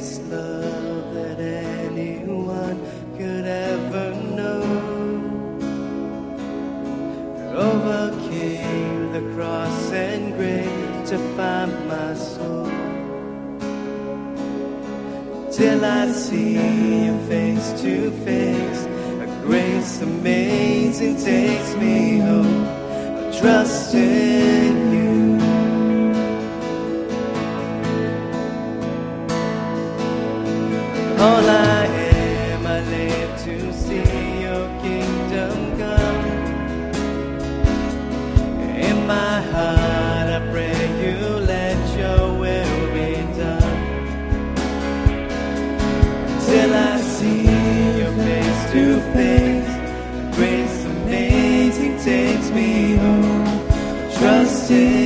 greatest love that anyone could ever know. Overcame the cross and grave to find my soul. Till I see you face to face, a grace amazing takes me home. I trust in. still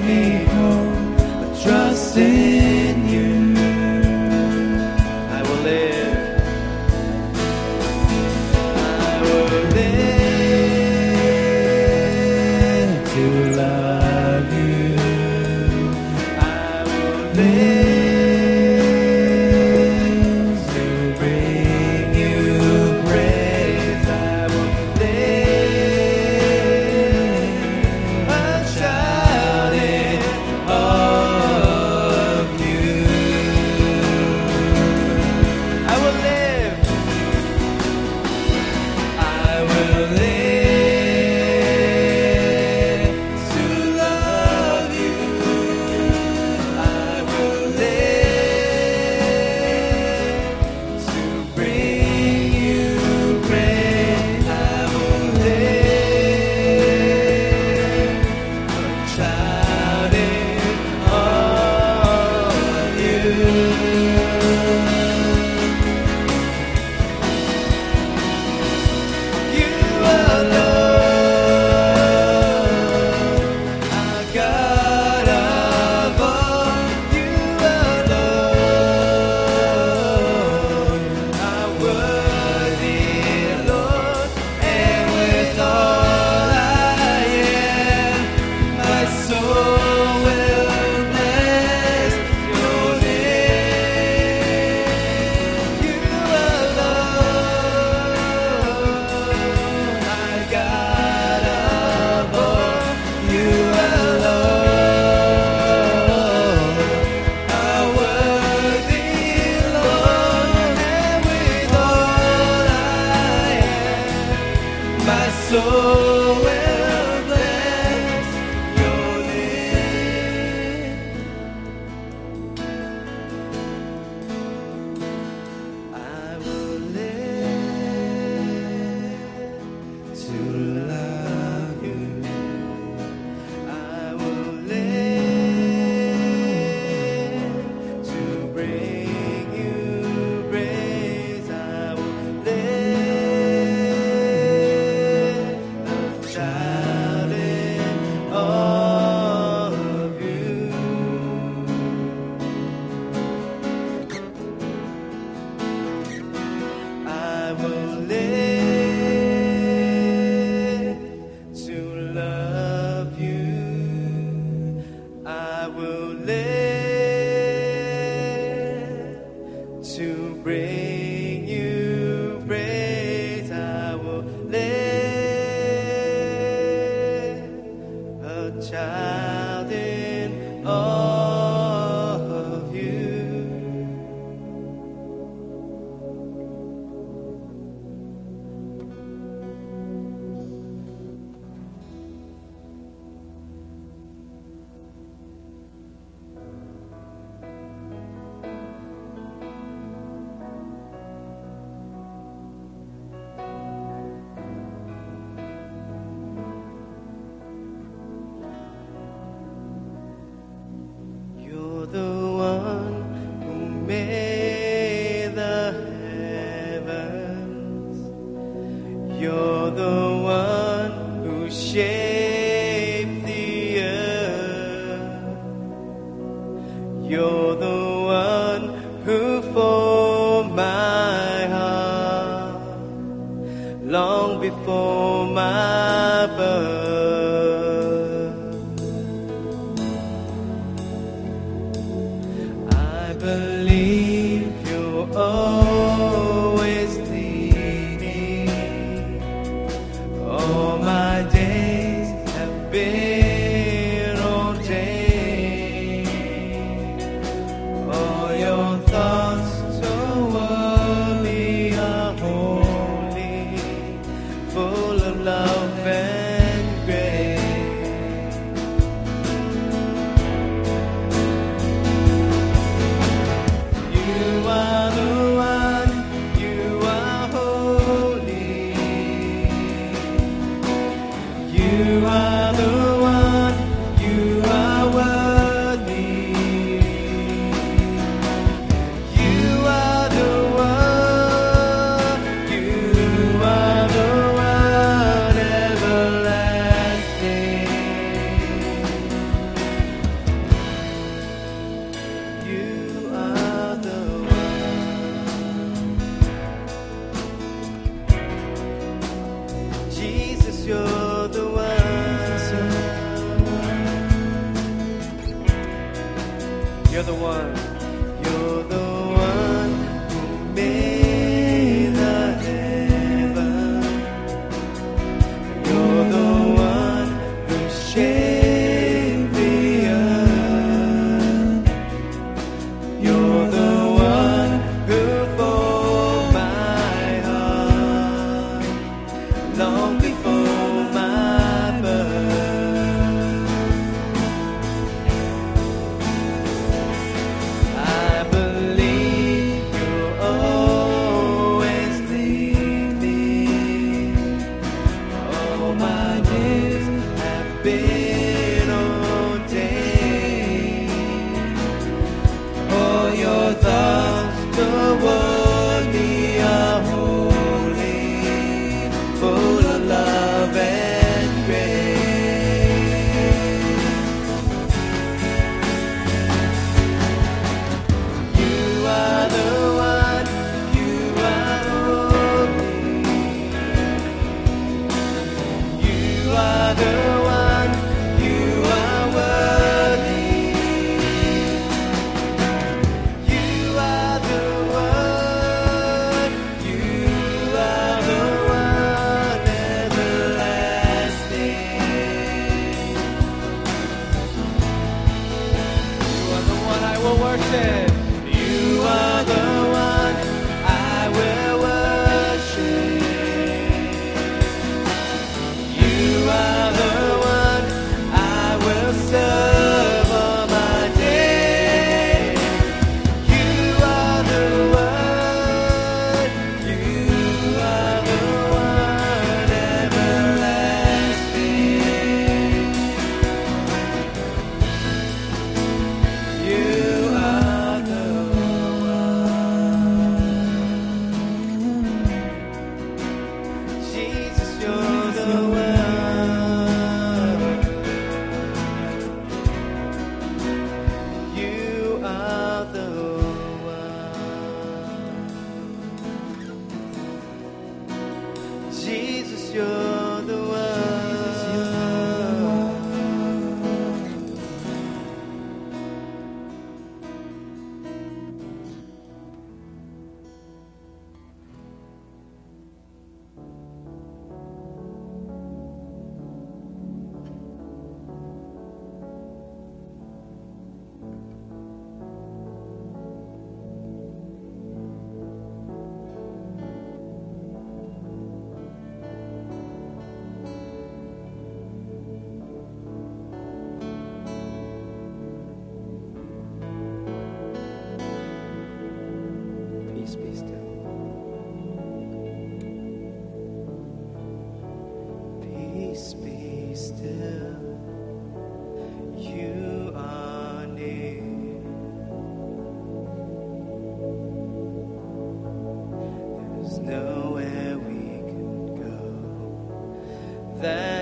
me baby. Yeah.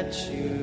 You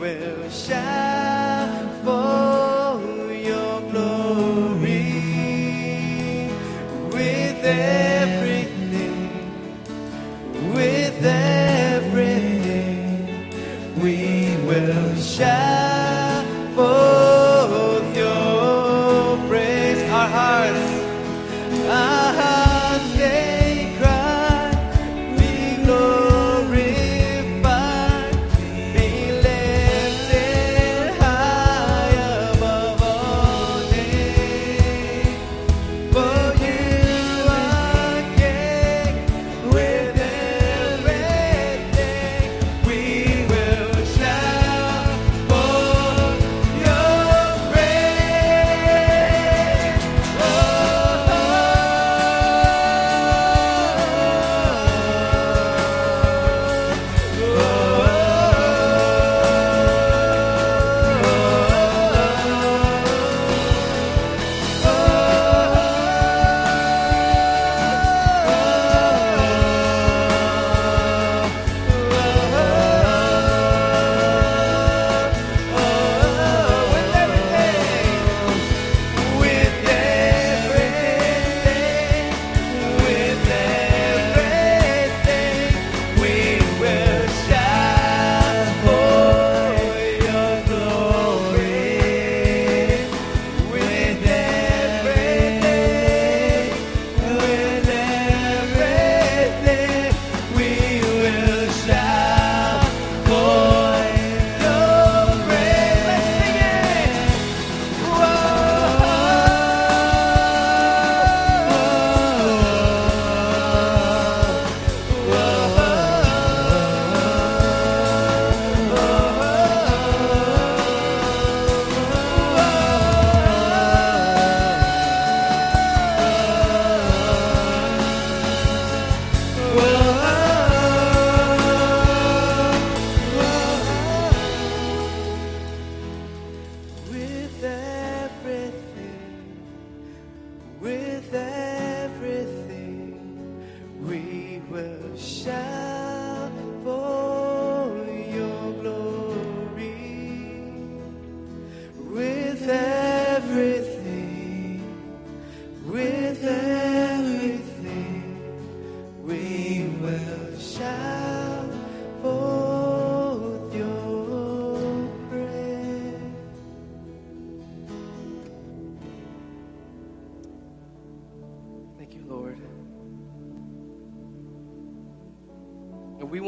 will shout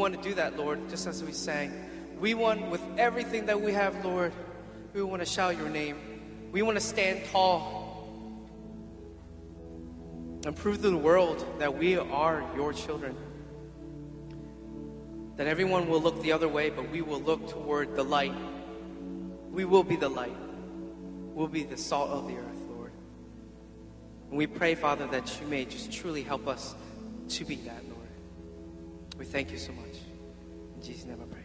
want to do that, Lord, just as we sang. We want, with everything that we have, Lord, we want to shout your name. We want to stand tall and prove to the world that we are your children. That everyone will look the other way, but we will look toward the light. We will be the light. We'll be the salt of the earth, Lord. And we pray, Father, that you may just truly help us to be that. We thank you so much. In Jesus' name I pray.